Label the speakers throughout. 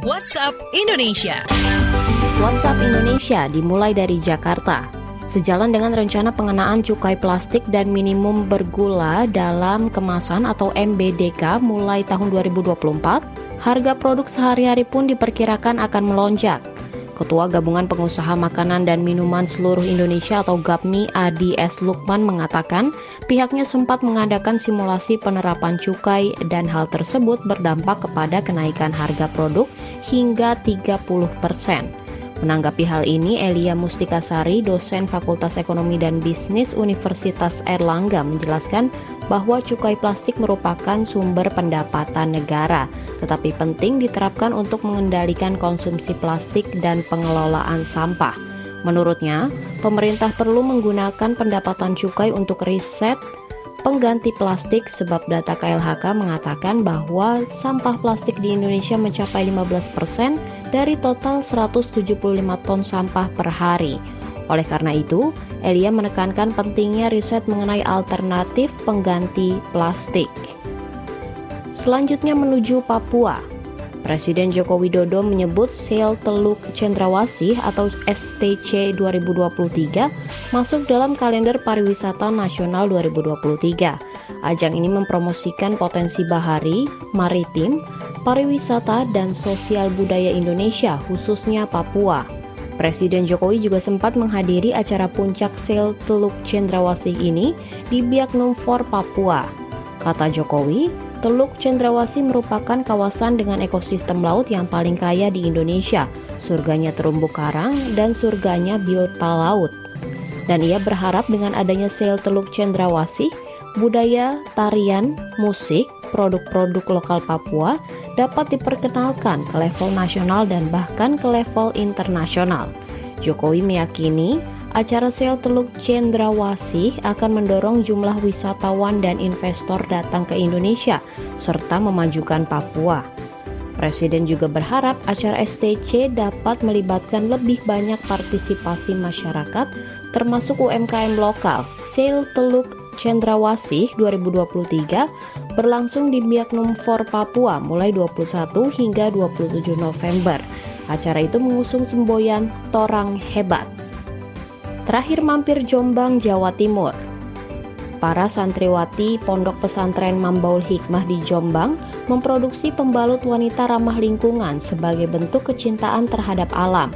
Speaker 1: WhatsApp Indonesia.
Speaker 2: WhatsApp Indonesia dimulai dari Jakarta. Sejalan dengan rencana pengenaan cukai plastik dan minimum bergula dalam kemasan atau MBDK mulai tahun 2024, harga produk sehari-hari pun diperkirakan akan melonjak. Ketua Gabungan Pengusaha Makanan dan Minuman Seluruh Indonesia atau GAPMI Adi S. Lukman mengatakan pihaknya sempat mengadakan simulasi penerapan cukai dan hal tersebut berdampak kepada kenaikan harga produk hingga 30 persen. Menanggapi hal ini, Elia Mustikasari, dosen Fakultas Ekonomi dan Bisnis Universitas Erlangga menjelaskan bahwa cukai plastik merupakan sumber pendapatan negara, tetapi penting diterapkan untuk mengendalikan konsumsi plastik dan pengelolaan sampah. Menurutnya, pemerintah perlu menggunakan pendapatan cukai untuk riset pengganti plastik sebab data KLHK mengatakan bahwa sampah plastik di Indonesia mencapai 15% dari total 175 ton sampah per hari. Oleh karena itu, Elia menekankan pentingnya riset mengenai alternatif pengganti plastik. Selanjutnya menuju Papua. Presiden Joko Widodo menyebut Sel Teluk Cendrawasih atau STC 2023 masuk dalam kalender pariwisata nasional 2023. Ajang ini mempromosikan potensi bahari, maritim, pariwisata, dan sosial budaya Indonesia, khususnya Papua. Presiden Jokowi juga sempat menghadiri acara puncak Sel Teluk Cendrawasih ini di Biak Numfor, Papua. Kata Jokowi, Teluk Cendrawasih merupakan kawasan dengan ekosistem laut yang paling kaya di Indonesia, surganya terumbu karang dan surganya biota laut. Dan ia berharap dengan adanya sel Teluk Cendrawasih, budaya, tarian, musik, produk-produk lokal Papua dapat diperkenalkan ke level nasional dan bahkan ke level internasional. Jokowi meyakini Acara sel Teluk Cendrawasih akan mendorong jumlah wisatawan dan investor datang ke Indonesia serta memajukan Papua. Presiden juga berharap acara STC dapat melibatkan lebih banyak partisipasi masyarakat termasuk UMKM lokal. Sale Teluk Cendrawasih 2023 berlangsung di Biak Numfor Papua mulai 21 hingga 27 November. Acara itu mengusung semboyan Torang Hebat. Terakhir mampir Jombang, Jawa Timur. Para santriwati Pondok Pesantren Mambaul Hikmah di Jombang memproduksi pembalut wanita ramah lingkungan sebagai bentuk kecintaan terhadap alam.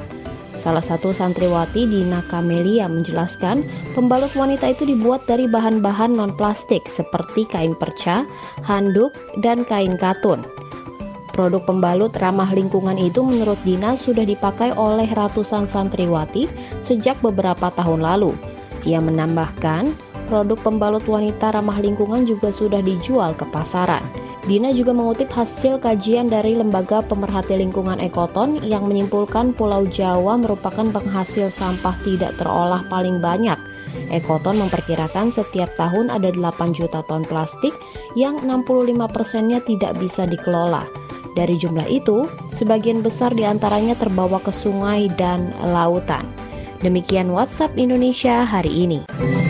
Speaker 2: Salah satu santriwati Dina Kamelia menjelaskan, pembalut wanita itu dibuat dari bahan-bahan non-plastik seperti kain perca, handuk, dan kain katun. Produk pembalut ramah lingkungan itu menurut Dina sudah dipakai oleh ratusan santriwati sejak beberapa tahun lalu. Ia menambahkan, produk pembalut wanita ramah lingkungan juga sudah dijual ke pasaran. Dina juga mengutip hasil kajian dari Lembaga Pemerhati Lingkungan Ekoton yang menyimpulkan Pulau Jawa merupakan penghasil sampah tidak terolah paling banyak. Ekoton memperkirakan setiap tahun ada 8 juta ton plastik yang 65 persennya tidak bisa dikelola. Dari jumlah itu, sebagian besar di antaranya terbawa ke sungai dan lautan. Demikian WhatsApp Indonesia hari ini.